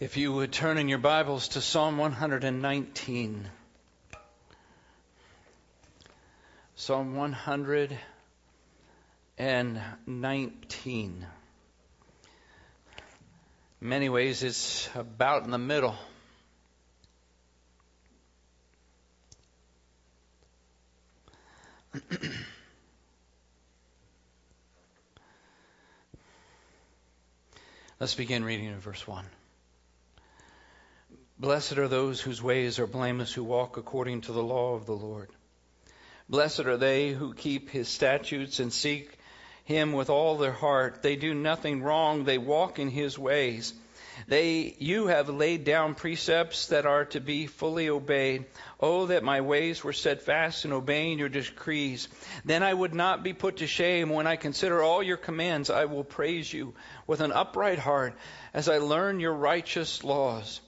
If you would turn in your Bibles to Psalm 119. Psalm 119. In many ways, it's about in the middle. Let's begin reading in verse 1. Blessed are those whose ways are blameless, who walk according to the law of the Lord. Blessed are they who keep his statutes and seek him with all their heart. They do nothing wrong, they walk in his ways. They, you have laid down precepts that are to be fully obeyed. Oh, that my ways were set fast in obeying your decrees. Then I would not be put to shame. When I consider all your commands, I will praise you with an upright heart as I learn your righteous laws.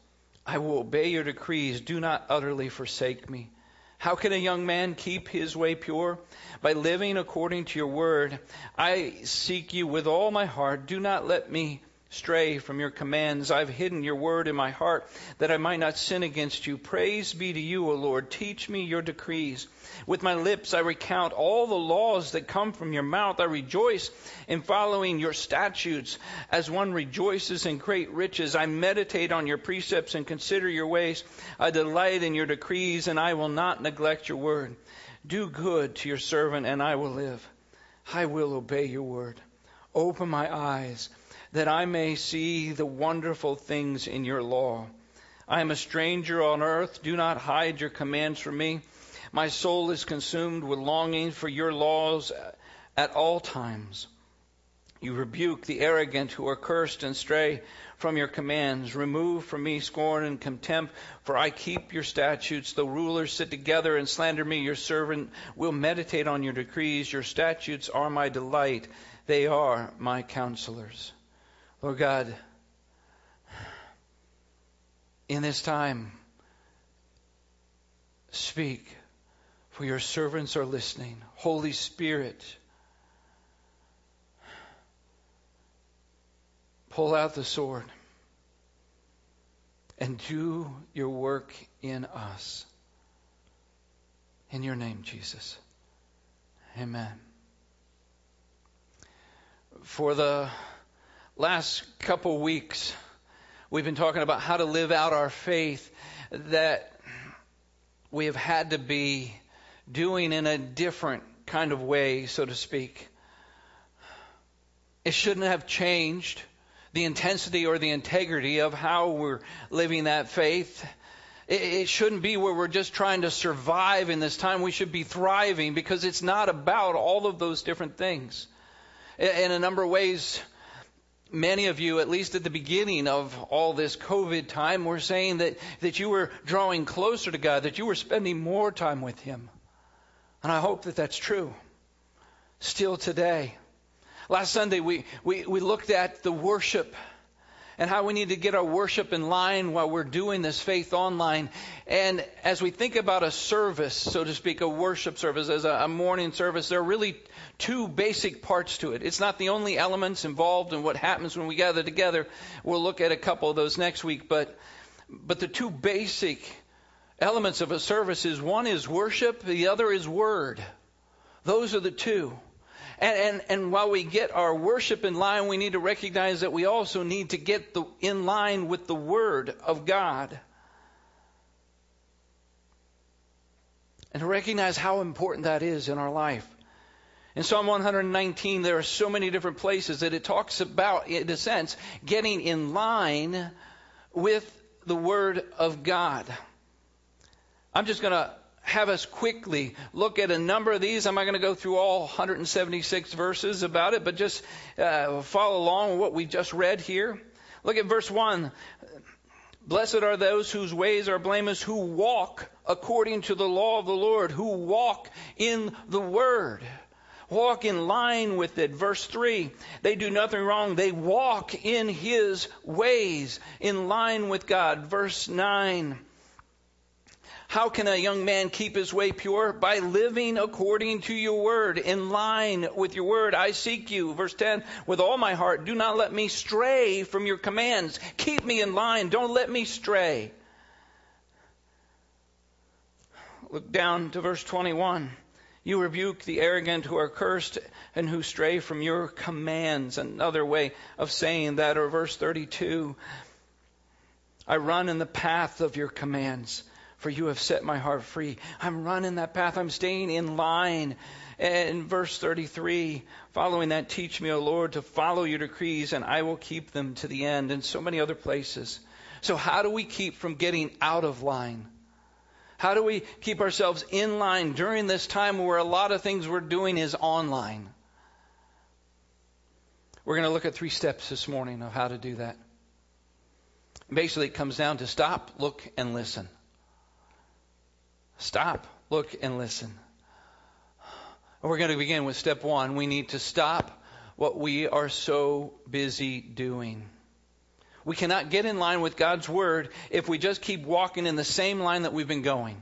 I will obey your decrees. Do not utterly forsake me. How can a young man keep his way pure? By living according to your word. I seek you with all my heart. Do not let me stray from your commands. I've hidden your word in my heart that I might not sin against you. Praise be to you, O Lord. Teach me your decrees. With my lips I recount all the laws that come from your mouth. I rejoice in following your statutes as one rejoices in great riches. I meditate on your precepts and consider your ways. I delight in your decrees and I will not neglect your word. Do good to your servant and I will live. I will obey your word. Open my eyes that I may see the wonderful things in your law. I am a stranger on earth. Do not hide your commands from me. My soul is consumed with longing for your laws at all times. You rebuke the arrogant who are cursed and stray from your commands. Remove from me scorn and contempt, for I keep your statutes. Though rulers sit together and slander me, your servant will meditate on your decrees. Your statutes are my delight. They are my counselors. Lord God, in this time, speak, for your servants are listening. Holy Spirit, pull out the sword and do your work in us. In your name, Jesus. Amen. For the last couple weeks, we've been talking about how to live out our faith that we have had to be doing in a different kind of way, so to speak. It shouldn't have changed the intensity or the integrity of how we're living that faith. It shouldn't be where we're just trying to survive in this time. We should be thriving because it's not about all of those different things. In a number of ways, many of you, at least at the beginning of all this COVID time, were saying that, that you were drawing closer to God, that you were spending more time with Him. And I hope that that's true still today. Last Sunday, we, we, we looked at the worship and how we need to get our worship in line while we're doing this faith online. And as we think about a service, so to speak, a worship service, as a, morning service, there are really two basic parts to it. It's not the only elements involved in what happens when we gather together. We'll look at a couple of those next week, but but the two basic elements of a service is one is worship, the other is word. Those are the two. And, and, and while we get our worship in line, we need to recognize that we also need to get the, in line with the Word of God. And to recognize how important that is in our life. In Psalm 119, there are so many different places that it talks about, in a sense, getting in line with the Word of God. I'm just going to have us quickly look at a number of these. I'm not going to go through all 176 verses about it, but just uh, follow along with what we just read here. Look at verse 1. Blessed are those whose ways are blameless, who walk according to the law of the Lord, who walk in the Word. Walk in line with it. Verse 3 They do nothing wrong. They walk in His ways, in line with God. Verse 9 How can a young man keep his way pure? By living according to your word, in line with your word. I seek you. Verse 10, with all my heart. Do not let me stray from your commands. Keep me in line. Don't let me stray. Look down to verse 21. You rebuke the arrogant who are cursed and who stray from your commands. Another way of saying that, or verse 32. I run in the path of your commands for you have set my heart free. I'm running that path. I'm staying in line. And verse 33, following that, teach me, O Lord, to follow your decrees, and I will keep them to the end, and so many other places. So, how do we keep from getting out of line? How do we keep ourselves in line during this time where a lot of things we're doing is online? We're going to look at three steps this morning of how to do that. Basically, it comes down to stop, look, and listen. Stop, look, and listen. We're going to begin with step one. We need to stop what we are so busy doing. We cannot get in line with God's word if we just keep walking in the same line that we've been going.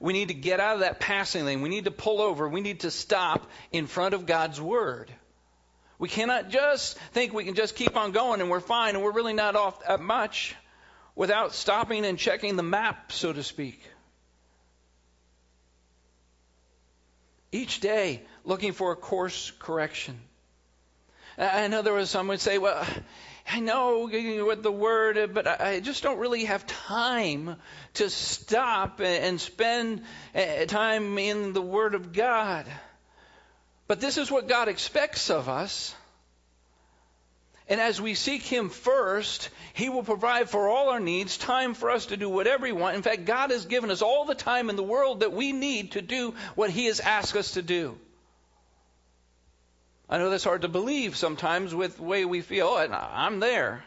We need to get out of that passing lane. We need to pull over. We need to stop in front of God's word. We cannot just think we can just keep on going and we're fine and we're really not off that much without stopping and checking the map, so to speak. Each day looking for a course correction. I know there was some would say, well, I know what the word, but I just don't really have time to stop and spend eh, time in the word of God. But this is what God expects of us. And as we seek Him first, He will provide for all our needs, time for us to do whatever we want. In fact, God has given us all the time in the world that we need to do what He has asked us to do. I know that's hard to believe sometimes with the way we feel, and I'm there.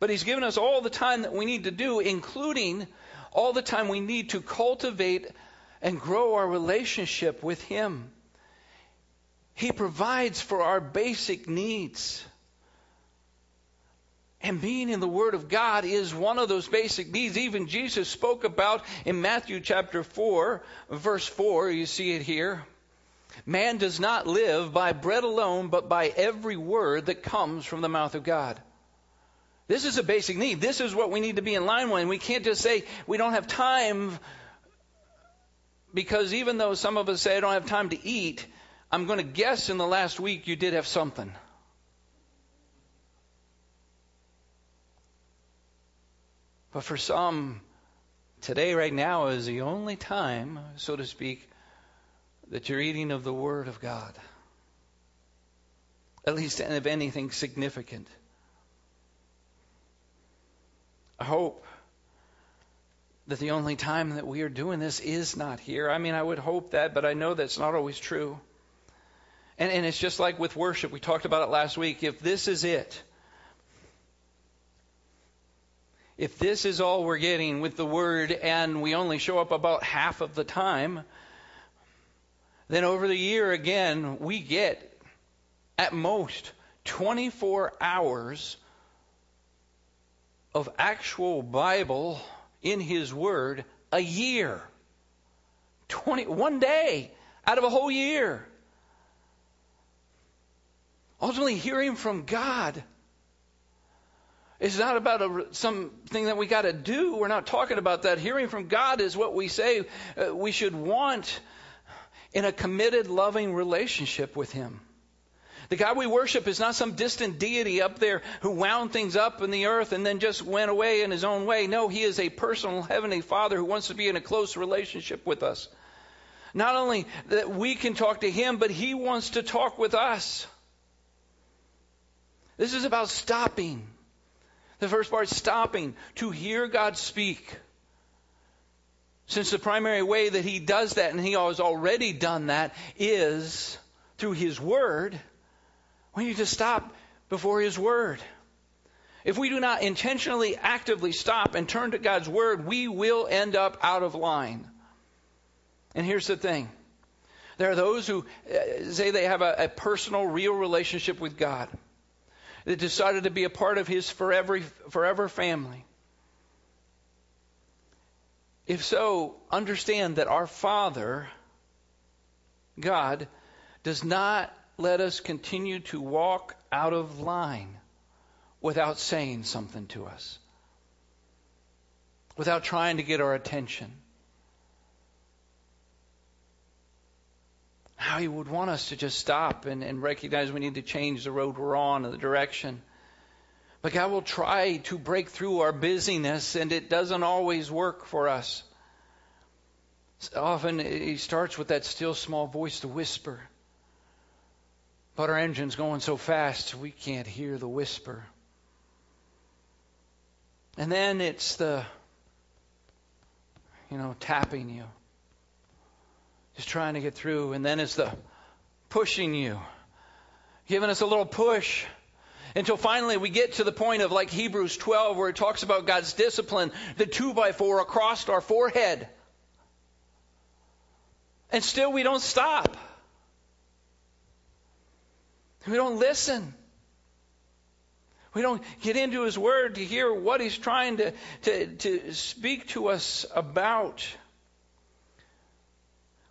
But He's given us all the time that we need to do, including all the time we need to cultivate and grow our relationship with Him. He provides for our basic needs. And being in the Word of God is one of those basic needs. Even Jesus spoke about in Matthew chapter 4, verse 4. You see it here. Man does not live by bread alone, but by every word that comes from the mouth of God. This is a basic need. This is what we need to be in line with. We can't just say we don't have time because even though some of us say I don't have time to eat, I'm going to guess in the last week you did have something. But for some, today, right now, is the only time, so to speak, that you're eating of the Word of God. At least of anything significant. I hope that the only time that we are doing this is not here. I mean, I would hope that, but I know that's not always true. And, and it's just like with worship. We talked about it last week. If this is it, if this is all we're getting with the word and we only show up about half of the time, then over the year again, we get at most 24 hours of actual Bible in His Word a year. 20, one day out of a whole year. Ultimately, hearing from God it's not about a, something that we got to do. We're not talking about that. Hearing from God is what we say uh, we should want in a committed, loving relationship with Him. The God we worship is not some distant deity up there who wound things up in the earth and then just went away in his own way. No, he is a personal heavenly Father who wants to be in a close relationship with us. Not only that we can talk to him, but he wants to talk with us. This is about stopping the first part, is stopping to hear God speak. Since the primary way that He does that, and He has already done that, is through His Word, we need to stop before His Word. If we do not intentionally, actively stop and turn to God's Word, we will end up out of line. And here's the thing there are those who uh, say they have a, a personal, real relationship with God that decided to be a part of his forever, forever family. If so, understand that our Father, God, does not let us continue to walk out of line without saying something to us, without trying to get our attention. How He would want us to just stop and, and recognize we need to change the road we're on and the direction. But God will try to break through our busyness, and it doesn't always work for us. Often He starts with that still small voice to whisper. But our engine's going so fast we can't hear the whisper. And then it's the, you know, tapping you. Just trying to get through. And then it's the pushing you. Giving us a little push. Until finally we get to the point of like Hebrews 12 where it talks about God's discipline, the two by four across our forehead. And still we don't stop. We don't listen. We don't get into His Word to hear what He's trying to, to, to speak to us about.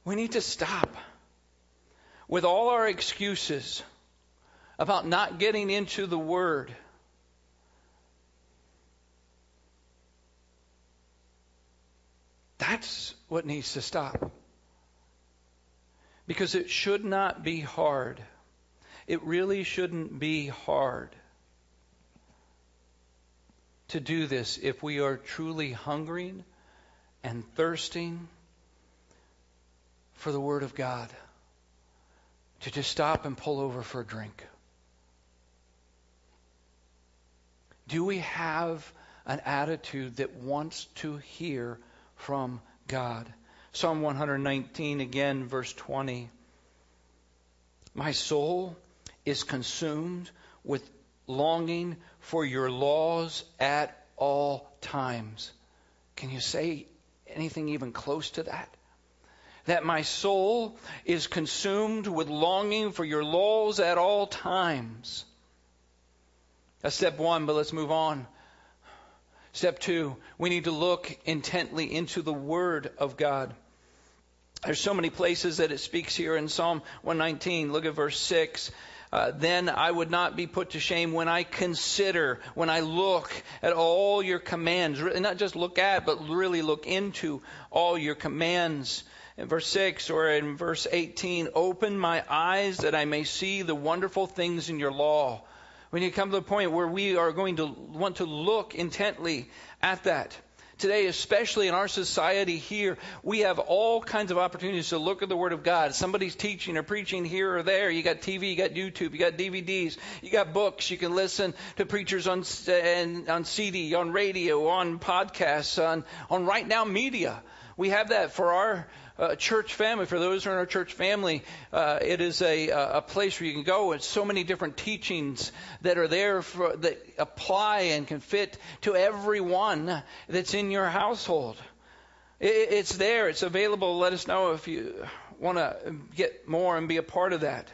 We need to stop with all our excuses about not getting into the Word. That's what needs to stop. Because it should not be hard. It really shouldn't be hard to do this if we are truly hungering and thirsting for the Word of God. To just stop and pull over for a drink. Do we have an attitude that wants to hear from God? Psalm 119, again, verse 20. My soul is consumed with longing for your laws at all times. Can you say anything even close to that? That my soul is consumed with longing for your laws at all times. That's step one, but let's move on. Step two, we need to look intently into the Word of God. There's so many places that it speaks here in Psalm 119. Look at verse 6. Uh, then I would not be put to shame when I consider, when I look at all your commands. Not just look at, but really look into all your commands. In verse 6 or in verse 18, open my eyes that I may see the wonderful things in your law. When you come to the point where we are going to want to look intently at that. Today, especially in our society here, we have all kinds of opportunities to look at the Word of God. Somebody's teaching or preaching here or there. You got TV, you got YouTube, you got DVDs, you got books. You can listen to preachers on on CD, on radio, on podcasts, on on right now media. We have that for our uh, church family, for those who are in our church family, uh, it is a, a place where you can go. It's so many different teachings that are there for, that apply and can fit to everyone that's in your household. It, it's there. It's available. Let us know if you want to get more and be a part of that.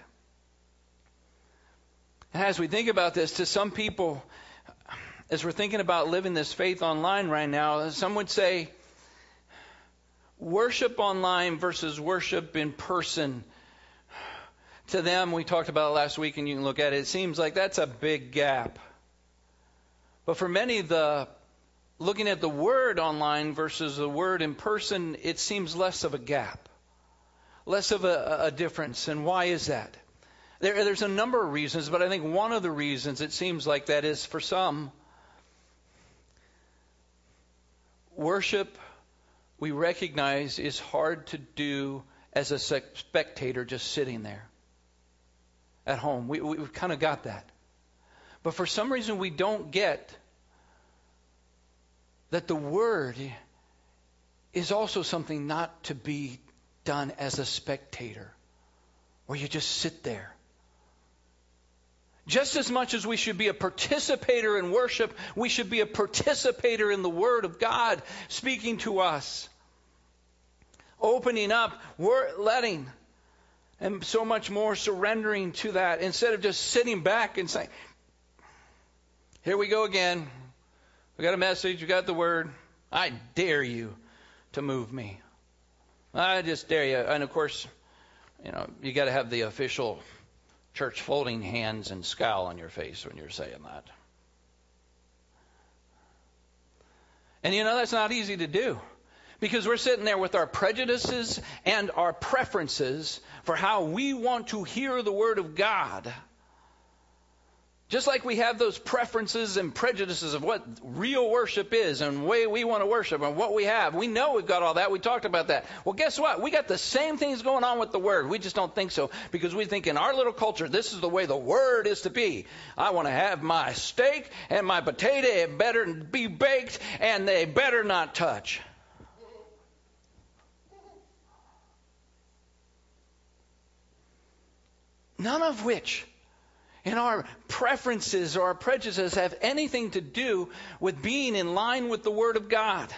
And as we think about this, to some people, as we're thinking about living this faith online right now, some would say, worship online versus worship in person. To them, we talked about it last week, and you can look at it. It seems like that's a big gap. But for many, the looking at the word online versus the word in person, it seems less of a gap, less of a, a difference. And why is that? There, there's a number of reasons, but I think one of the reasons it seems like that is for some, worship we recognize is hard to do as a spectator just sitting there at home. We, we, have kind of got that. But for some reason, we don't get that the Word is also something not to be done as a spectator, where you just sit there. Just as much as we should be a participator in worship, we should be a participator in the Word of God speaking to us opening up, we're letting, and so much more surrendering to that instead of just sitting back and saying, Here we go again. We got a message, we got the word. I dare you to move me. I just dare you. And of course, you know, you got to have the official church folding hands and scowl on your face when you're saying that. And you know, that's not easy to do. Because we're sitting there with our prejudices and our preferences for how we want to hear the Word of God. Just like we have those preferences and prejudices of what real worship is and the way we want to worship and what we have. We know we've got all that. We talked about that. Well, guess what? We got the same things going on with the Word. We just don't think so because we think in our little culture, this is the way the Word is to be. I want to have my steak and my potato. It better be baked and they better not touch. None of which and our preferences or our prejudices have anything to do with being in line with the Word of God.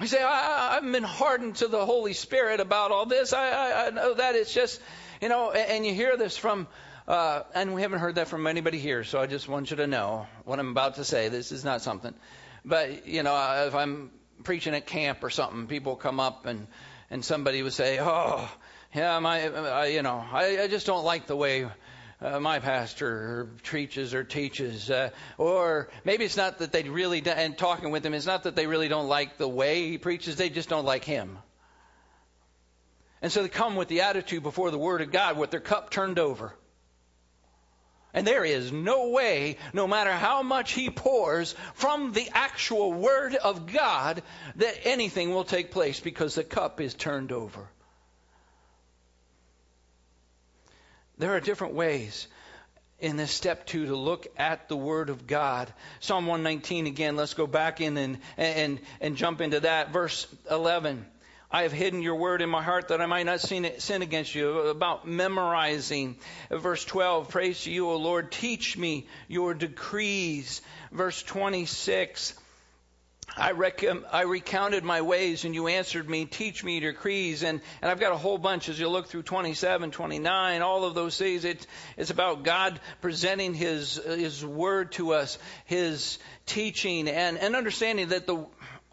We say, I, have been hardened to the Holy Spirit about all this. I, I, I know that it's just, you know, and, and you hear this from, uh, and we haven't heard that from anybody here, so I just want you to know what I'm about to say. This is not something. But, you know, if I'm preaching at camp or something, people come up and, and somebody would say, oh, yeah, my, I, you know, I, I just don't like the way uh, my pastor preaches or teaches, uh, or maybe it's not that they really, do, and talking with him, it's not that they really don't like the way he preaches, they just don't like him. And so they come with the attitude before the Word of God with their cup turned over. And there is no way, no matter how much he pours from the actual Word of God, that anything will take place because the cup is turned over. There are different ways in this step two to look at the Word of God. Psalm 119 again, let's go back in and, and, and jump into that. Verse 11. I have hidden your word in my heart that I might not sin against you. About memorizing. Verse 12, praise to you, O Lord. Teach me your decrees. Verse 26, I, rec- I recounted my ways and you answered me, teach me your decrees. And, and I've got a whole bunch as you look through 27, 29, all of those things. It, it's about God presenting His, His word to us, His teaching, and, and understanding that the,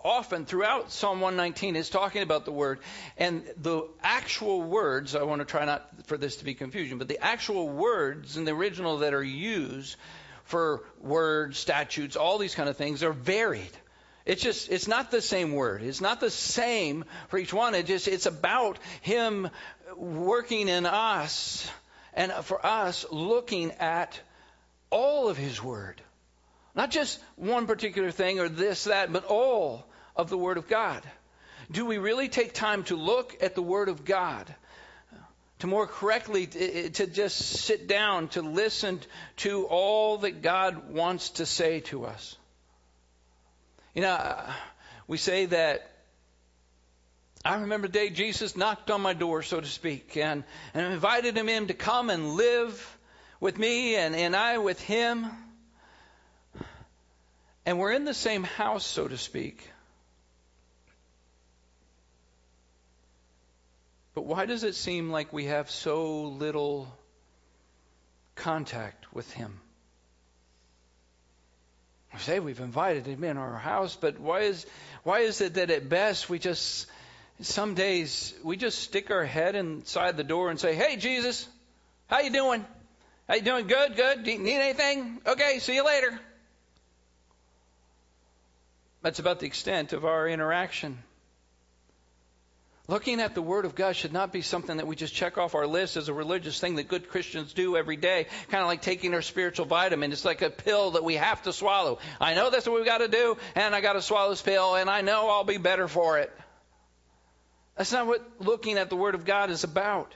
often throughout Psalm 119 is talking about the word. And the actual words, I want to try not for this to be confusion, but the actual words in the original that are used for words, statutes, all these kind of things are varied. It's just, it's not the same word. It's not the same for each one. It just, it's about Him working in us and for us looking at all of His Word. Not just one particular thing or this, that, but all of the Word of God. Do we really take time to look at the Word of God? To more correctly, to just sit down, to listen to all that God wants to say to us? You know, uh, we say that I remember the day Jesus knocked on my door, so to speak, and, and invited him in to come and live with me and, and I with him. And we're in the same house, so to speak. But why does it seem like we have so little contact with him? We say we've invited him in our house, but why is why is it that at best we just some days we just stick our head inside the door and say, "Hey Jesus, how you doing? How you doing? Good, good. Do you need anything? Okay, see you later." That's about the extent of our interaction. Looking at the Word of God should not be something that we just check off our list as a religious thing that good Christians do every day, kind of like taking our spiritual vitamin. It's like a pill that we have to swallow. I know that's what we've got to do, and I got to swallow this pill, and I know I'll be better for it. That's not what looking at the Word of God is about.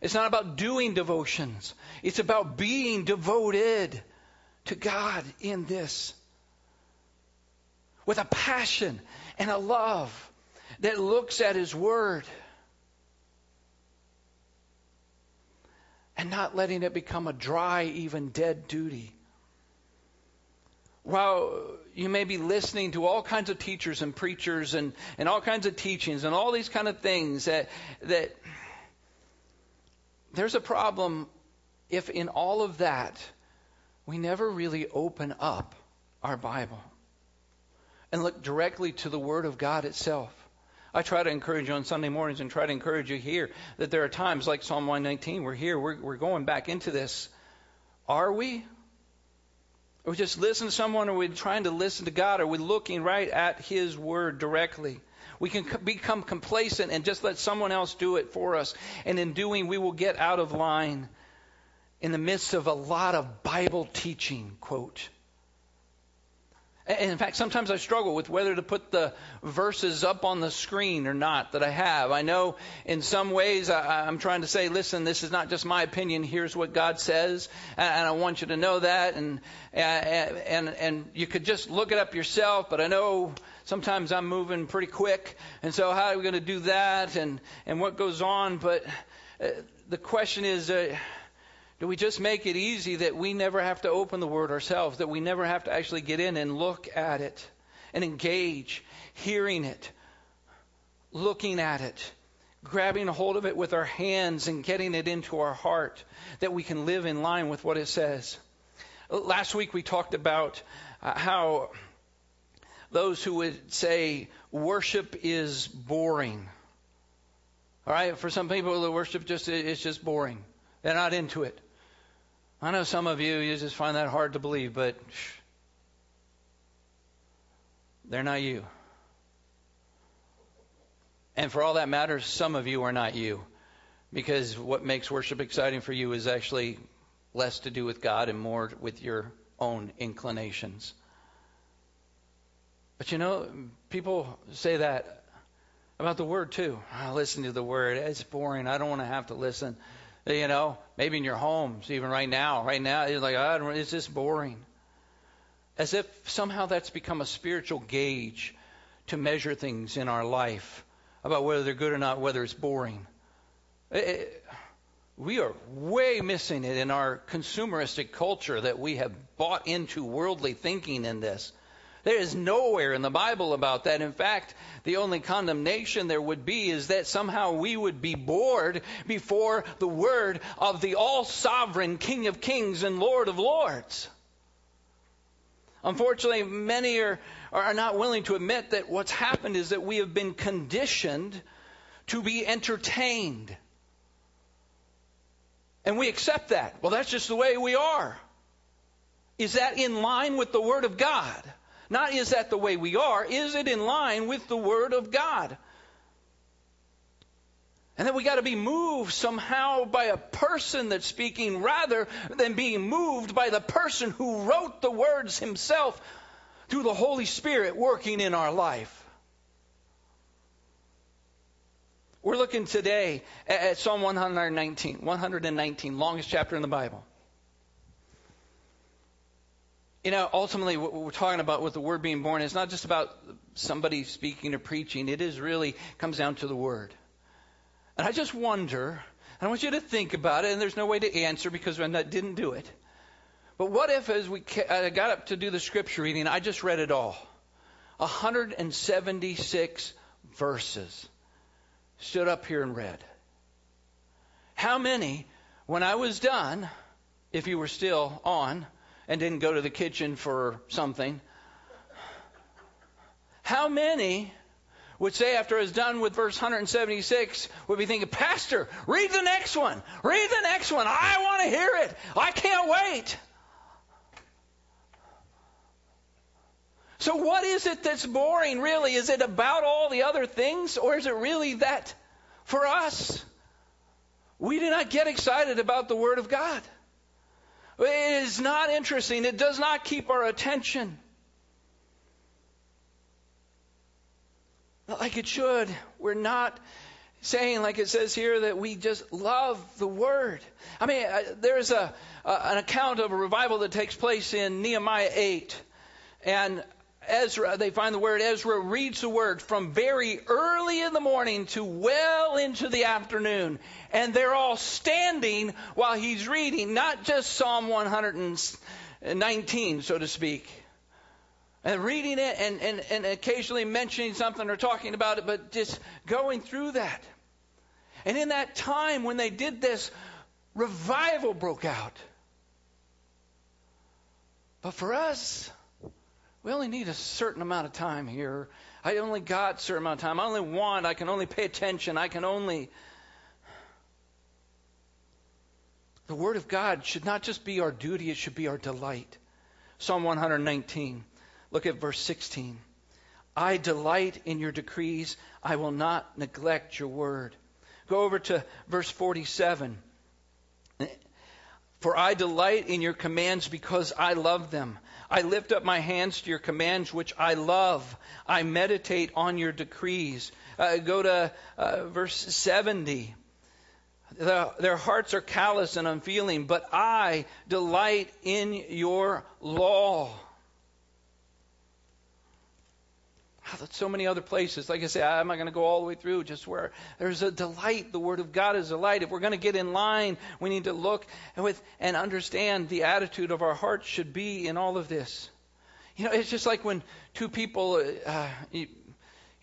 It's not about doing devotions, it's about being devoted to God in this with a passion and a love that looks at His Word and not letting it become a dry, even dead duty. While you may be listening to all kinds of teachers and preachers and, and all kinds of teachings and all these kind of things that that there's a problem if in all of that we never really open up our Bible. and look directly to the Word of God itself. I try to encourage you on Sunday mornings and try to encourage you here that there are times like Psalm 119, we're here, we're, we're going back into this. Are we? Are we just listening to someone? Or are we trying to listen to God? Are we looking right at His Word directly? We can become complacent and just let someone else do it for us. And in doing, we will get out of line in the midst of a lot of Bible teaching, quote. And in fact, sometimes I struggle with whether to put the verses up on the screen or not that I have. I know in some ways I, am trying to say, listen, this is not just my opinion. Here's what God says, and I want you to know that. And and and, you could just look it up yourself. But I know sometimes I'm moving pretty quick, and so how are we going to do that? And and what goes on? But uh, the question is. Uh, do we just make it easy that we never have to open the Word ourselves, that we never have to actually get in and look at it and engage, hearing it, looking at it, grabbing a hold of it with our hands and getting it into our heart, that we can live in line with what it says? Last week we talked about uh, how those who would say worship is boring. All right, for some people, the worship just is just boring. They're not into it. I know some of you, you just find that hard to believe, but shh, they're not you. And for all that matters, some of you are not you. Because what makes worship exciting for you is actually less to do with God and more with your own inclinations. But you know, people say that about the Word too. I listen to the Word. It's boring. I don't want to have to listen. You know, maybe in your homes, even right now. Right now, it's like, oh, it's just boring. As if somehow that's become a spiritual gauge to measure things in our life about whether they're good or not, whether it's boring. It, it, we are way missing it in our consumeristic culture that we have bought into worldly thinking in this. There is nowhere in the Bible about that. In fact, the only condemnation there would be is that somehow we would be bored before the word of the all sovereign King of Kings and Lord of Lords. Unfortunately, many are, are not willing to admit that what's happened is that we have been conditioned to be entertained. And we accept that. Well, that's just the way we are. Is that in line with the Word of God? Not is that the way we are, is it in line with the Word of God? And then we got to be moved somehow by a person that's speaking rather than being moved by the person who wrote the words himself through the Holy Spirit working in our life. We're looking today at Psalm 119, 119, longest chapter in the Bible. You know, ultimately, what we're talking about with the word being born is not just about somebody speaking or preaching. It is really comes down to the word. And I just wonder, and I want you to think about it, and there's no way to answer because I didn't do it. But what if, as we I uh, got up to do the scripture reading, I just read it all? 176 verses. Stood up here and read. How many, when I was done, if you were still on, and didn't go to the kitchen for something. How many would say after I was done with verse 176 would be thinking, Pastor, read the next one. Read the next one. I want to hear it. I can't wait. So, what is it that's boring, really? Is it about all the other things, or is it really that for us, we do not get excited about the Word of God? It is not interesting. It does not keep our attention. Like it should. We're not saying, like it says here, that we just love the Word. I mean, uh, there's a, an account of a revival that takes place in Nehemiah 8. And Ezra, they find the word Ezra reads the word from very early in the morning to well into the afternoon. And they're all standing while he's reading, not just Psalm 119, so to speak. And reading it and, and, and occasionally mentioning something or talking about it, but just going through that. And in that time when they did this, revival broke out. But for us, we only need a certain amount of time here. I only got a certain amount of time. I only want, I can only pay attention. I can only. The Word of God should not just be our duty, it should be our delight. Psalm 119, look at verse 16. I delight in your decrees. I will not neglect your word. Go over to verse 47. For I delight in your commands because I love them. I lift up my hands to your commands, which I love. I meditate on your decrees. Uh, go to uh, verse 70. The, their hearts are callous and unfeeling, but I delight in your law. Oh, that's so many other places. Like I say, I'm not going to go all the way through just where there's a delight. The Word of God is a delight. If we're going to get in line, we need to look and, with, and understand the attitude of our hearts should be in all of this. You know, it's just like when two people, uh,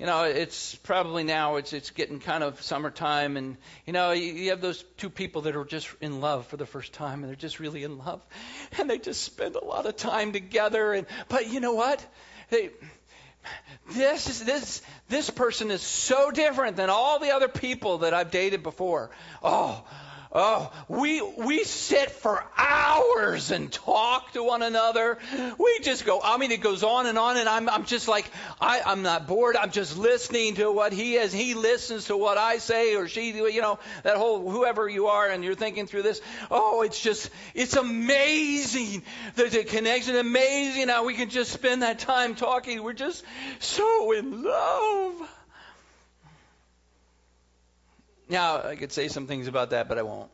you, know, it's probably now it's it's getting kind of summertime, and you know, you, you have those two people that are just in love for the first time, and they're just really in love, and they just spend a lot of time together. And but you know what? They this is this this person is so different than all the other people that I've dated before. Oh, Oh, we we sit for hours and talk to one another. We just go. I mean, it goes on and on, and I'm I'm just like I I'm not bored. I'm just listening to what he has. He listens to what I say or she. You know that whole whoever you are, and you're thinking through this. Oh, it's just it's amazing the, the connection. Amazing how we can just spend that time talking. We're just so in love. Now, I could say some things about that, but I won't.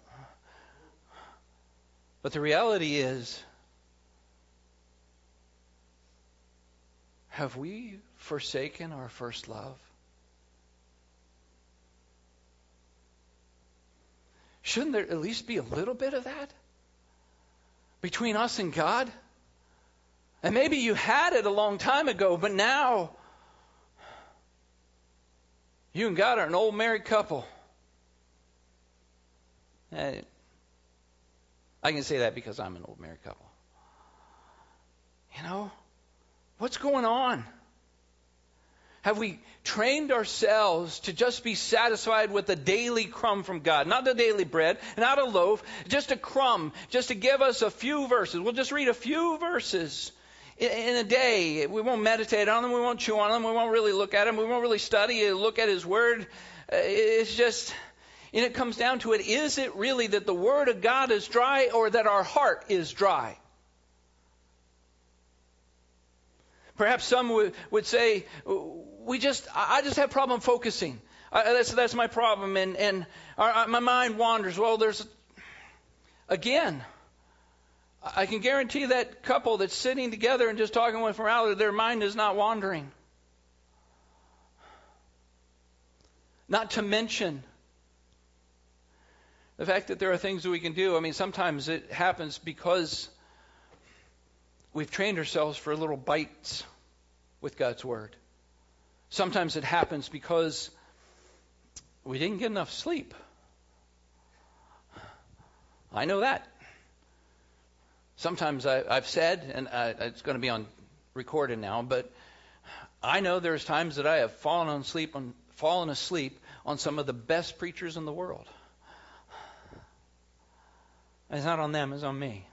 But the reality is, have we forsaken our first love? Shouldn't there at least be a little bit of that between us and God? And maybe you had it a long time ago, but now you and God are an old married couple. Uh, I can say that because I'm an old married couple. You know, what's going on? Have we trained ourselves to just be satisfied with a daily crumb from God? Not the daily bread, not a loaf, just a crumb, just to give us a few verses. We'll just read a few verses in a day. We won't meditate on them, we won't chew on them, we won't really look at them, we won't really study, look at His Word. Uh, it's just and it comes down to it is it really that the Word of God is dry or that our heart is dry? Perhaps some would, would say, we just, I just have problem focusing. I, that's, that's my problem. And, and our, my mind wanders. Well, there's, again, I can guarantee that couple that's sitting together and just talking with morality, their mind is not wandering. Not to mention the fact that there are things that we can do, I mean, sometimes it happens because we've trained ourselves for little bites with God's Word. Sometimes it happens because we didn't get enough sleep. I know that. Sometimes I, have said, and it's going to be on recorded now, but I know there's times that I have fallen asleep on fallen asleep on some of the best preachers in the world. It's not on them, it's on me.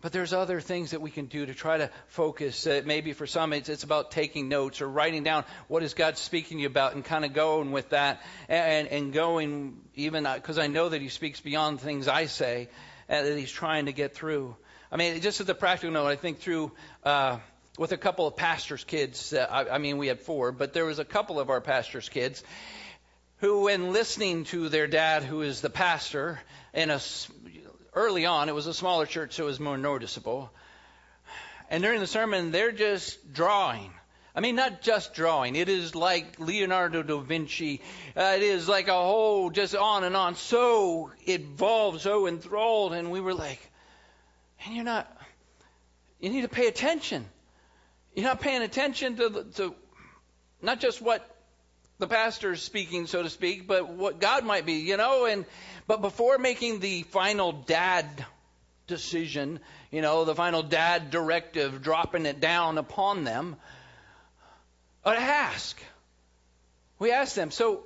But there's other things that we can do to try to focus. Uh, maybe for some, it's, it's, about taking notes or writing down what is God speaking to you about, and kind of going with that, and, and going even because uh, I know that He speaks beyond things I say, and that He's trying to get through. I mean, just as a practical note, I think through uh, with a couple of pastors' kids. Uh, I, I mean, we had four, but there was a couple of our pastors' kids, who, when listening to their dad, who is the pastor, in a early on, it was a smaller church, so it was more noticeable. And during the sermon, they're just drawing. I mean, not just drawing. It is like Leonardo da Vinci. Uh, it is like a whole, just on and on. So involved, so enthralled. And we were like, and you're not, you need to pay attention. You're not paying attention to, to not just what the pastor's speaking, so to speak, but what God might be, you know. And but before making the final dad decision, you know, the final dad directive, dropping it down upon them. But ask. We ask them, so,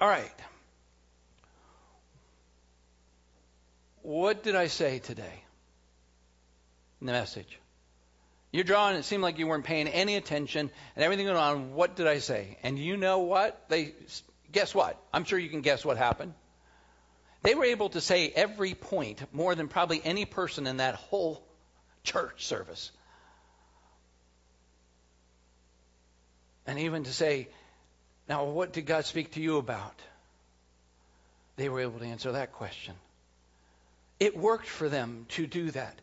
all right, what did I say today in the message? You're drawing, it seemed like you weren't paying any attention and everything going on. What did I say? And you know what? They, guess what? I'm sure you can guess what happened. They were able to say every point more than probably any person in that whole church service. And even to say, now, what did God speak to you about? They were able to answer that question. It worked for them to do that.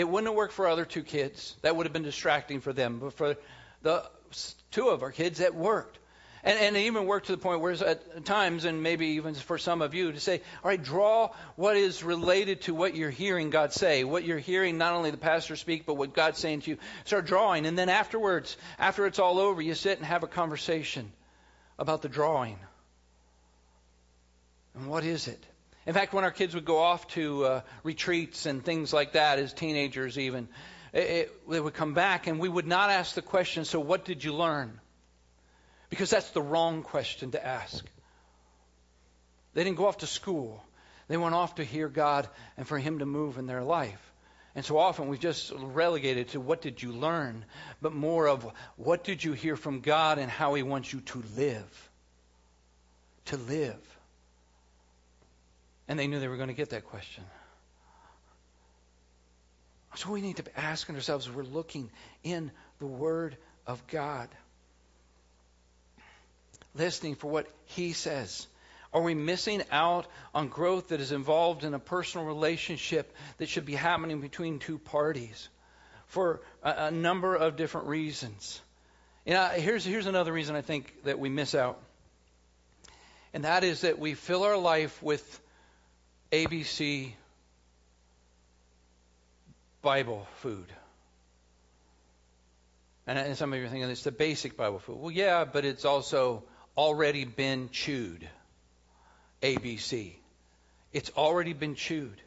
It wouldn't have worked for other two kids. That would have been distracting for them. But for the two of our kids, it worked. And, and it even worked to the point where at times, and maybe even for some of you, to say, all right, draw what is related to what you're hearing God say, what you're hearing not only the pastor speak, but what God's saying to you. Start drawing. And then afterwards, after it's all over, you sit and have a conversation about the drawing. And what is it? In fact, when our kids would go off to uh, retreats and things like that, as teenagers even, it, it, they would come back and we would not ask the question, so what did you learn? Because that's the wrong question to ask. They didn't go off to school. They went off to hear God and for Him to move in their life. And so often we've just relegated to what did you learn, but more of what did you hear from God and how He wants you to live. To live. And they knew they were going to get that question. So we need to be asking ourselves we're looking in the Word of God, listening for what He says. Are we missing out on growth that is involved in a personal relationship that should be happening between two parties for a, a number of different reasons? You know, here's, here's another reason I think that we miss out. And that is that we fill our life with ABC Bible food. And some of you are thinking it's the basic Bible food. Well, yeah, but it's also already been chewed. ABC. It's already been chewed.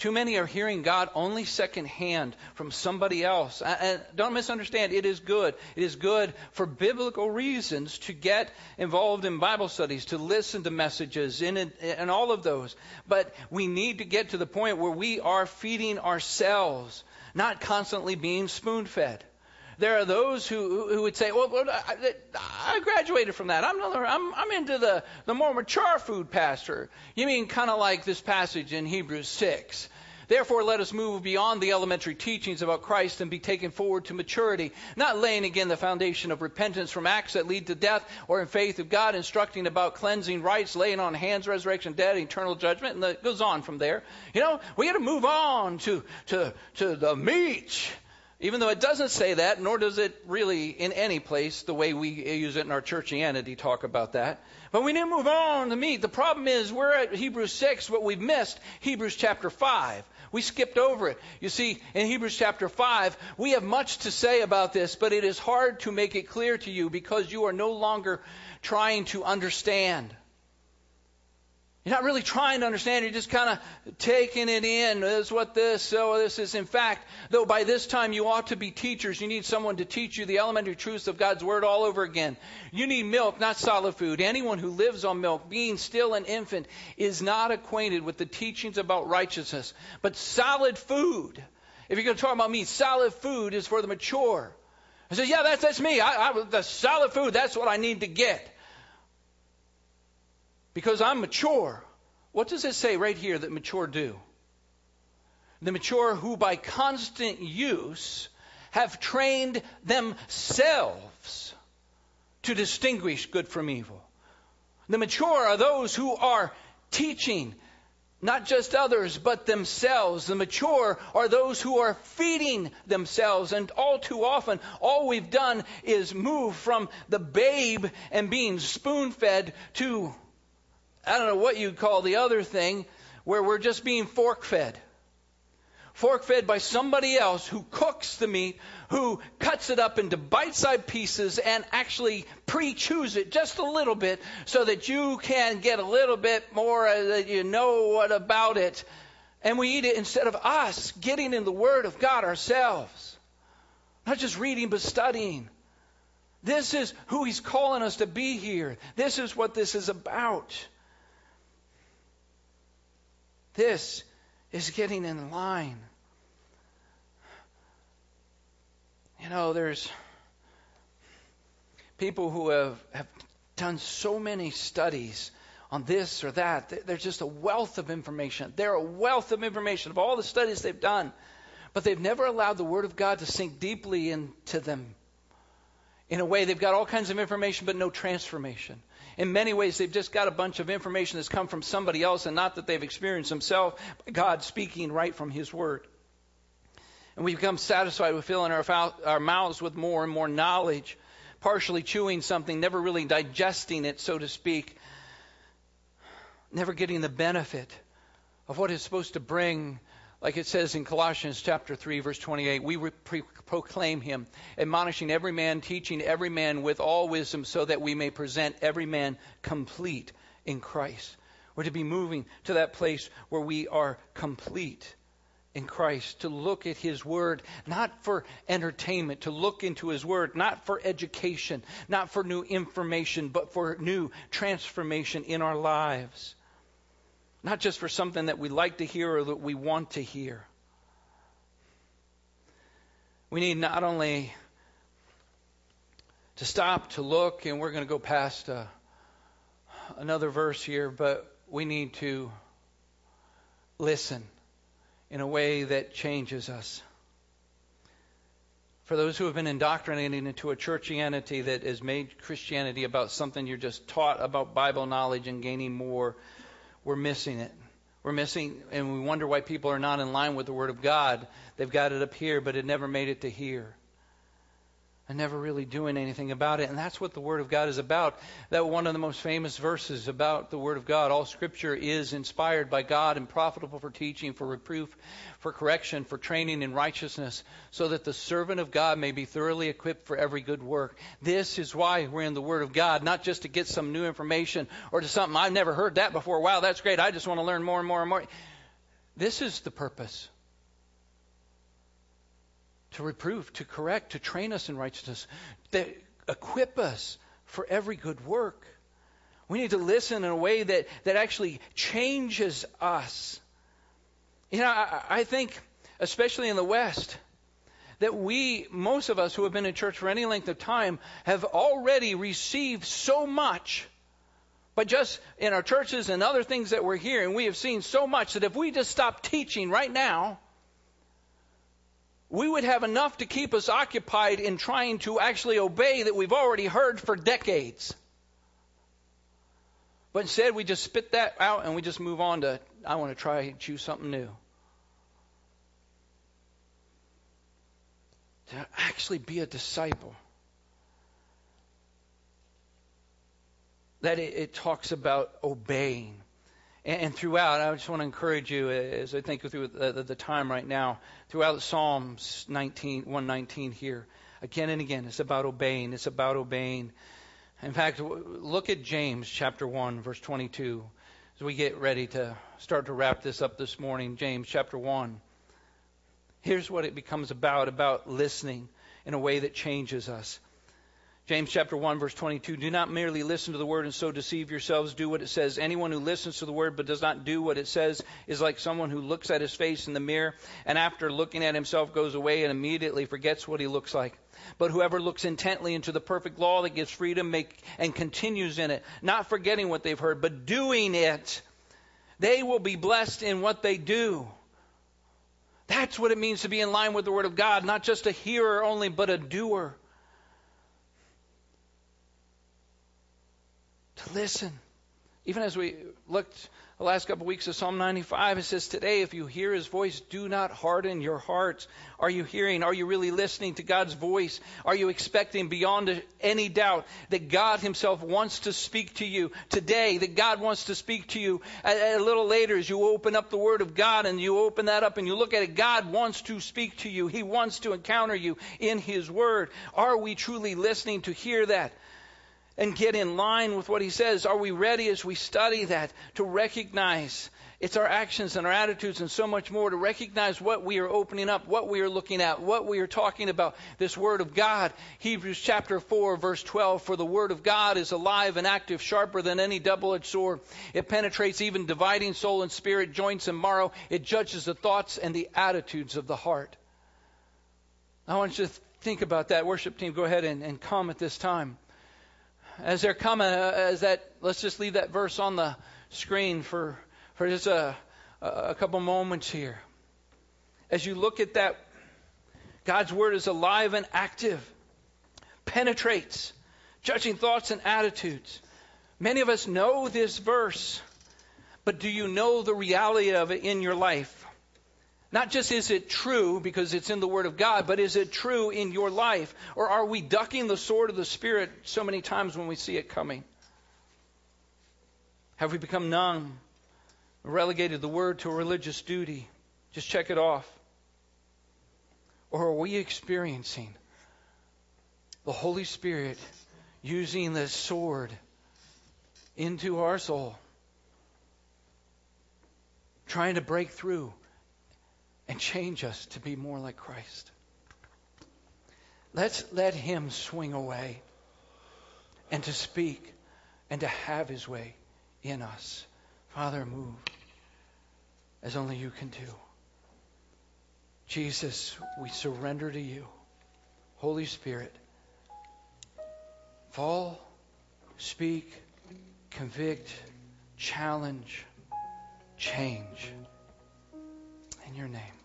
Too many are hearing God only secondhand from somebody else. And don't misunderstand, it is good. It is good for biblical reasons to get involved in Bible studies, to listen to messages, and all of those. But we need to get to the point where we are feeding ourselves, not constantly being spoon fed there are those who, who would say, well, I, graduated from that. I'm, I'm, I'm into the, the more mature food, Pastor. You mean kind of like this passage in Hebrews 6. Therefore, let us move beyond the elementary teachings about Christ and be taken forward to maturity, not laying again the foundation of repentance from acts that lead to death or in faith of God, instructing about cleansing rites, laying on hands, resurrection, dead, eternal judgment, and it goes on from there. You know, we got to move on to, to, to the meat even though it doesn't say that, nor does it really in any place, the way we use it in our churchianity, talk about that. But we need to move on to meat. The problem is we're at Hebrews 6, but we've missed Hebrews chapter 5. We skipped over it. You see, in Hebrews chapter 5, we have much to say about this, but it is hard to make it clear to you because you are no longer trying to understand. You're not really trying to understand. You're just kind of taking it in. Is what this, so this is. In fact, though by this time you ought to be teachers, you need someone to teach you the elementary truths of God's Word all over again. You need milk, not solid food. Anyone who lives on milk, being still an infant, is not acquainted with the teachings about righteousness. But solid food, if you're going to talk about me, solid food is for the mature. I said, yeah, that's, that's me. I, I, the solid food, that's what I need to get because I'm mature. What does it say right here that mature do? The mature who by constant use have trained themselves to distinguish good from evil. The mature are those who are teaching not just others, but themselves. The mature are those who are feeding themselves. And all too often, all we've done is move from the babe and being spoon fed to I don't know what you'd call the other thing, where we're just being fork fed. Fork fed by somebody else who cooks the meat, who cuts it up into bite sized pieces and actually pre chews it just a little bit so that you can get a little bit more that you know what about it. And we eat it instead of us getting in the Word of God ourselves. Not just reading, but studying. This is who He's calling us to be here. This is what this is about. This is getting in line. You know, there's people who have, have done so many studies on this or that. There's just a wealth of information. They're a wealth of information of all the studies they've done, but they've never allowed the Word of God to sink deeply into them. In a way, they've got all kinds of information, but no transformation. In many ways, they've just got a bunch of information that's come from somebody else, and not that they've experienced themselves, God speaking right from His Word. And we become satisfied with filling our, our mouths with more and more knowledge, partially chewing something, never really digesting it, so to speak, never getting the benefit of what it's supposed to bring like it says in Colossians chapter 3 verse 28, we re- proclaim him, admonishing every man, teaching every man with all wisdom so that we may present every man complete in Christ. We're to be moving to that place where we are complete in Christ, to look at His Word, not for entertainment, to look into His Word, not for education, not for new information, but for new transformation in our lives. Not just for something that we like to hear or that we want to hear. We need not only to stop to look, and we're going to go past uh, another verse here, but we need to listen in a way that changes us. For those who have been indoctrinated into a churchianity that has made Christianity about something you're just taught about Bible knowledge and gaining more, we're missing it. We're missing, and we wonder why people are not in line with the Word of God. They've got it up here, but it never made it to here and never really doing anything about it. And that's what the Word of God is about. That one of the most famous verses about the Word of God. All Scripture is inspired by God and profitable for teaching, for reproof, for correction, for training in righteousness, so that the servant of God may be thoroughly equipped for every good work. This is why we're in the Word of God, not just to get some new information or to something I've never heard that before. Wow, that's great. I just want to learn more and more and more. This is the purpose to reprove, to correct, to train us in righteousness, that equip us for every good work. We need to listen in a way that, that actually changes us. You know, I, I think, especially in the West, that we, most of us who have been in church for any length of time, have already received so much. But just in our churches and other things that we're hearing, we have seen so much that if we just stop teaching right now, we would have enough to keep us occupied in trying to actually obey that we've already heard for decades. But instead, we just spit that out and we just move on to, I want to try and choose something new. To actually be a disciple. That it, it talks about obeying. And, and throughout, I just want to encourage you uh, as I think through the, the time right now, throughout Psalms 19, 119 here, again and again, it's about obeying. It's about obeying. In fact, look at James chapter 1, verse 22, as we get ready to start to wrap this up this morning. James chapter 1. Here's what it becomes about about listening in a way that changes us. James chapter 1 verse 22, do not merely listen to the word and so deceive yourselves. Do what it says. Anyone who listens to the word but does not do what it says is like someone who looks at his face in the mirror and after looking at himself goes away and immediately forgets what he looks like. But whoever looks intently into the perfect law that gives freedom make, and continues in it, not forgetting what they've heard, but doing it, they will be blessed in what they do. That's what it means to be in line with the Word of God, not just a hearer only, but a doer. To listen. Even as we looked the last couple of weeks of Psalm 95, it says, Today, if you hear his voice, do not harden your hearts. Are you hearing? Are you really listening to God's voice? Are you expecting beyond any doubt that God himself wants to speak to you today, that God wants to speak to you a, a little later as you open up the Word of God and you open that up and you look at it? God wants to speak to you. He wants to encounter you in his Word. Are we truly listening to hear that? And get in line with what he says? Are we ready as we study that to recognize It's our actions and our attitudes and so much more to recognize what we are opening up, what we are looking at, what we are talking about. This Word of God. Hebrews chapter 4, verse 12. For the Word of God is alive and active, sharper than any double edged sword. It penetrates even dividing soul and spirit, joints and marrow. It judges the thoughts and the attitudes of the heart. I want you to think about that. Worship team, go ahead and, and come at this time. As they're coming, uh, as that, let's just leave that verse on the screen for for just a, a couple moments here. As you look at that, God's word is alive and active, penetrates, judging thoughts and attitudes. Many of us know this verse, but do you know the reality of it in your life? Not just is it true because it's in the Word of God, but is it true in your life? Or are we ducking the sword of the Spirit so many times when we see it coming? Have we become numb relegated the word to a religious duty. Just check it off. Or are we experiencing the Holy Spirit using the sword into our soul, trying to break through and change us to be more like Christ? Let's let Him swing away and to speak and to have His way in us. Father, move as only you can do. Jesus, we surrender to you. Holy Spirit, fall, speak, convict, challenge, change. In your name.